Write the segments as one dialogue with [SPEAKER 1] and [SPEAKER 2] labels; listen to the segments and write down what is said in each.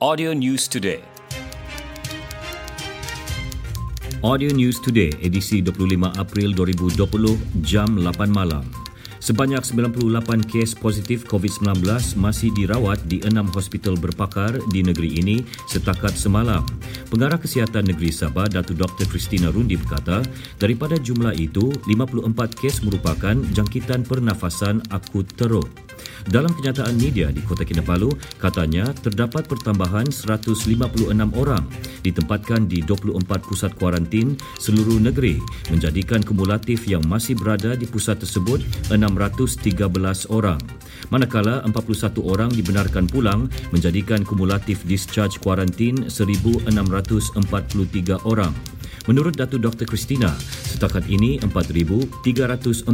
[SPEAKER 1] Audio News Today.
[SPEAKER 2] Audio News Today, edisi 25 April 2020, jam 8 malam. Sebanyak 98 kes positif COVID-19 masih dirawat di enam hospital berpakar di negeri ini setakat semalam. Pengarah Kesihatan Negeri Sabah, Datu Dr. Christina Rundi berkata, daripada jumlah itu, 54 kes merupakan jangkitan pernafasan akut teruk. Dalam kenyataan media di Kota Kinabalu, katanya terdapat pertambahan 156 orang ditempatkan di 24 pusat kuarantin seluruh negeri menjadikan kumulatif yang masih berada di pusat tersebut 613 orang. Manakala 41 orang dibenarkan pulang menjadikan kumulatif discharge kuarantin 1643 orang. Menurut Datu Dr. Christina, setakat ini 4,347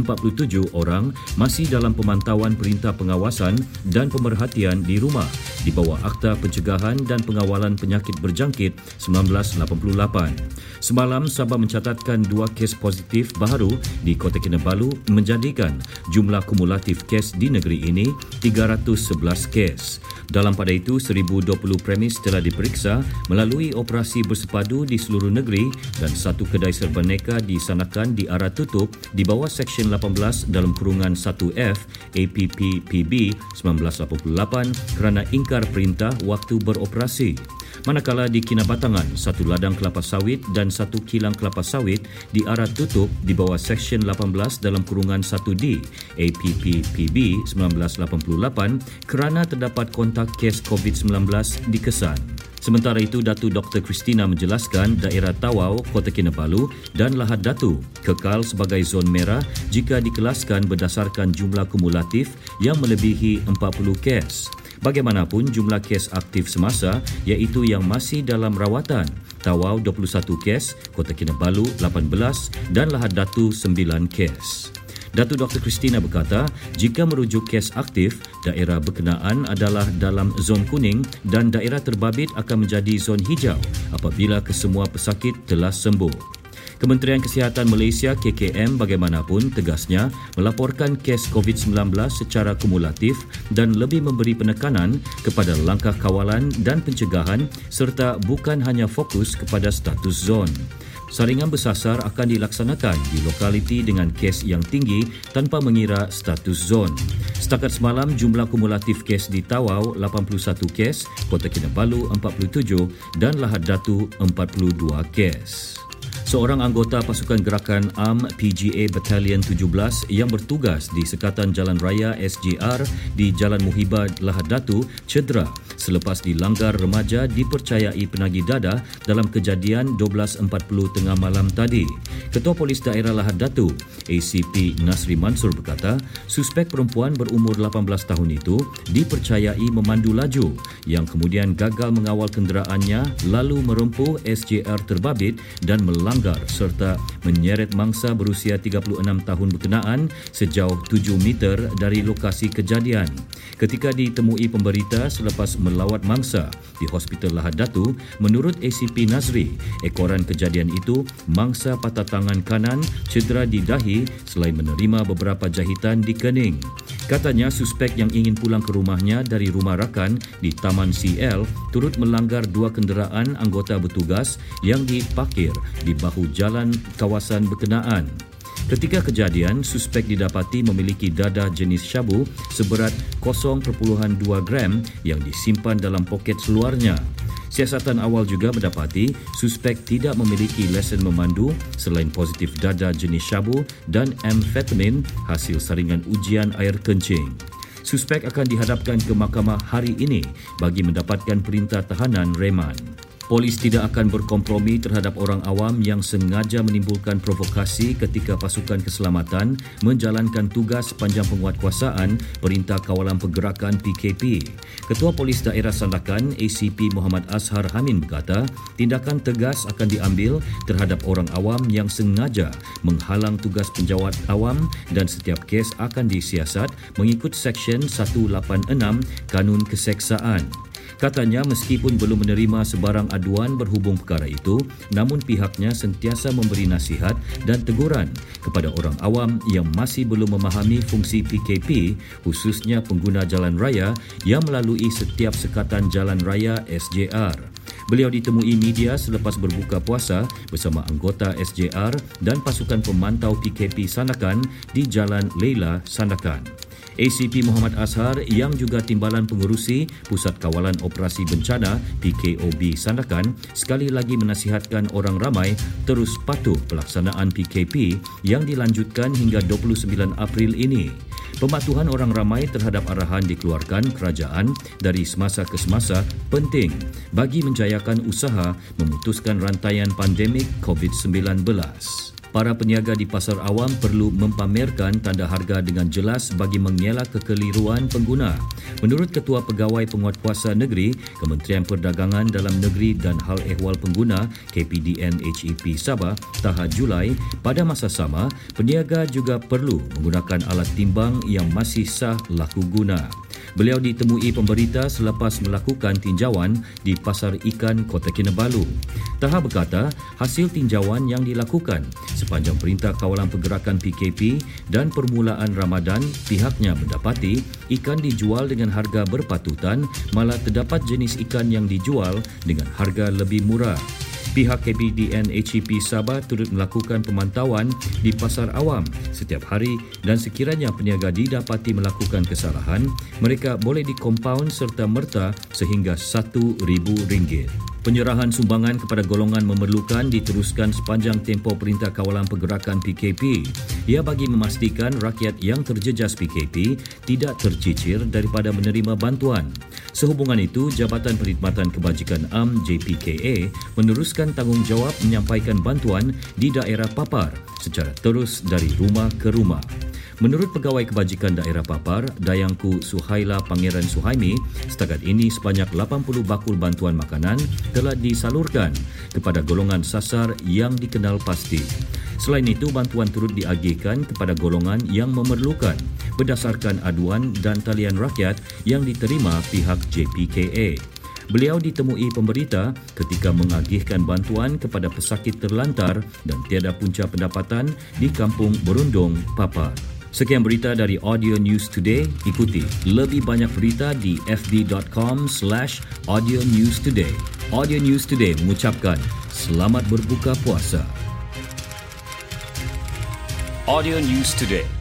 [SPEAKER 2] orang masih dalam pemantauan perintah pengawasan dan pemerhatian di rumah di bawah Akta Pencegahan dan Pengawalan Penyakit Berjangkit 1988. Semalam, Sabah mencatatkan dua kes positif baru di Kota Kinabalu menjadikan jumlah kumulatif kes di negeri ini 311 kes. Dalam pada itu, 1020 premis telah diperiksa melalui operasi bersepadu di seluruh negeri dan satu kedai serbaneka disanakan di arah tutup di bawah Seksyen 18 dalam kurungan 1F APPPB 1988 kerana ingkar perintah waktu beroperasi. Manakala di Kinabatangan, satu ladang kelapa sawit dan satu kilang kelapa sawit di arah tutup di bawah Seksyen 18 dalam kurungan 1D APPPB 1988 kerana terdapat kontak kes COVID-19 dikesan. Sementara itu, Datu Dr. Christina menjelaskan daerah Tawau, Kota Kinabalu dan Lahad Datu kekal sebagai zon merah jika dikelaskan berdasarkan jumlah kumulatif yang melebihi 40 kes. Bagaimanapun jumlah kes aktif semasa iaitu yang masih dalam rawatan Tawau 21 kes, Kota Kinabalu 18 dan Lahad Datu 9 kes. Datu Dr. Christina berkata, jika merujuk kes aktif, daerah berkenaan adalah dalam zon kuning dan daerah terbabit akan menjadi zon hijau apabila kesemua pesakit telah sembuh. Kementerian Kesihatan Malaysia KKM bagaimanapun tegasnya melaporkan kes COVID-19 secara kumulatif dan lebih memberi penekanan kepada langkah kawalan dan pencegahan serta bukan hanya fokus kepada status zon. Saringan bersasar akan dilaksanakan di lokaliti dengan kes yang tinggi tanpa mengira status zon. Setakat semalam, jumlah kumulatif kes di Tawau 81 kes, Kota Kinabalu 47 dan Lahad Datu 42 kes seorang anggota pasukan gerakan AM PGA Battalion 17 yang bertugas di Sekatan Jalan Raya SJR di Jalan Muhibah Lahad Datu cedera selepas dilanggar remaja dipercayai penagih dada dalam kejadian 12.40 tengah malam tadi. Ketua Polis Daerah Lahad Datu, ACP Nasri Mansur berkata, suspek perempuan berumur 18 tahun itu dipercayai memandu laju yang kemudian gagal mengawal kenderaannya lalu merempuh SJR terbabit dan melanggar melanggar serta menyeret mangsa berusia 36 tahun berkenaan sejauh 7 meter dari lokasi kejadian. Ketika ditemui pemberita selepas melawat mangsa di Hospital Lahad Datu, menurut ACP Nazri, ekoran kejadian itu mangsa patah tangan kanan cedera di dahi selain menerima beberapa jahitan di kening. Katanya suspek yang ingin pulang ke rumahnya dari rumah rakan di Taman CL turut melanggar dua kenderaan anggota bertugas yang diparkir di bahu jalan kawasan berkenaan. Ketika kejadian, suspek didapati memiliki dada jenis syabu seberat 0.2 gram yang disimpan dalam poket seluarnya. Siasatan awal juga mendapati suspek tidak memiliki lesen memandu selain positif dada jenis syabu dan amfetamin hasil saringan ujian air kencing. Suspek akan dihadapkan ke mahkamah hari ini bagi mendapatkan perintah tahanan reman. Polis tidak akan berkompromi terhadap orang awam yang sengaja menimbulkan provokasi ketika pasukan keselamatan menjalankan tugas sepanjang penguatkuasaan Perintah Kawalan Pergerakan PKP. Ketua Polis Daerah Sandakan ACP Muhammad Azhar Hamin berkata, tindakan tegas akan diambil terhadap orang awam yang sengaja menghalang tugas penjawat awam dan setiap kes akan disiasat mengikut Seksyen 186 Kanun Keseksaan. Katanya meskipun belum menerima sebarang aduan berhubung perkara itu, namun pihaknya sentiasa memberi nasihat dan teguran kepada orang awam yang masih belum memahami fungsi PKP khususnya pengguna jalan raya yang melalui setiap sekatan jalan raya SJR. Beliau ditemui media selepas berbuka puasa bersama anggota SJR dan pasukan pemantau PKP Sandakan di Jalan Leila Sandakan. ACP Muhammad Azhar yang juga timbalan pengurusi Pusat Kawalan Operasi Bencana PKOB Sandakan sekali lagi menasihatkan orang ramai terus patuh pelaksanaan PKP yang dilanjutkan hingga 29 April ini. Pematuhan orang ramai terhadap arahan dikeluarkan kerajaan dari semasa ke semasa penting bagi menjayakan usaha memutuskan rantaian pandemik COVID-19 para peniaga di pasar awam perlu mempamerkan tanda harga dengan jelas bagi mengelak kekeliruan pengguna. Menurut Ketua Pegawai Penguatkuasa Negeri, Kementerian Perdagangan Dalam Negeri dan Hal Ehwal Pengguna KPDN HEP Sabah, Taha Julai, pada masa sama, peniaga juga perlu menggunakan alat timbang yang masih sah laku guna. Beliau ditemui pemberita selepas melakukan tinjauan di Pasar Ikan Kota Kinabalu. Taha berkata, hasil tinjauan yang dilakukan sepanjang Perintah Kawalan Pergerakan PKP dan permulaan Ramadan, pihaknya mendapati ikan dijual dengan harga berpatutan malah terdapat jenis ikan yang dijual dengan harga lebih murah. Pihak KBDN HEP Sabah turut melakukan pemantauan di pasar awam setiap hari dan sekiranya peniaga didapati melakukan kesalahan, mereka boleh dikompaun serta merta sehingga RM1,000. Penyerahan sumbangan kepada golongan memerlukan diteruskan sepanjang tempoh Perintah Kawalan Pergerakan PKP. Ia bagi memastikan rakyat yang terjejas PKP tidak tercicir daripada menerima bantuan. Sehubungan itu, Jabatan Perkhidmatan Kebajikan Am JPKA meneruskan tanggungjawab menyampaikan bantuan di daerah papar secara terus dari rumah ke rumah. Menurut Pegawai Kebajikan Daerah Papar, Dayangku Suhaila Pangeran Suhaimi, setakat ini sebanyak 80 bakul bantuan makanan telah disalurkan kepada golongan sasar yang dikenal pasti. Selain itu, bantuan turut diagihkan kepada golongan yang memerlukan berdasarkan aduan dan talian rakyat yang diterima pihak JPKA. Beliau ditemui pemberita ketika mengagihkan bantuan kepada pesakit terlantar dan tiada punca pendapatan di Kampung Berundung, Papar. Sekian berita dari Audio News Today. Ikuti lebih banyak berita di fb.com slash audio news today. Audio News Today mengucapkan selamat berbuka puasa. Audio News Today.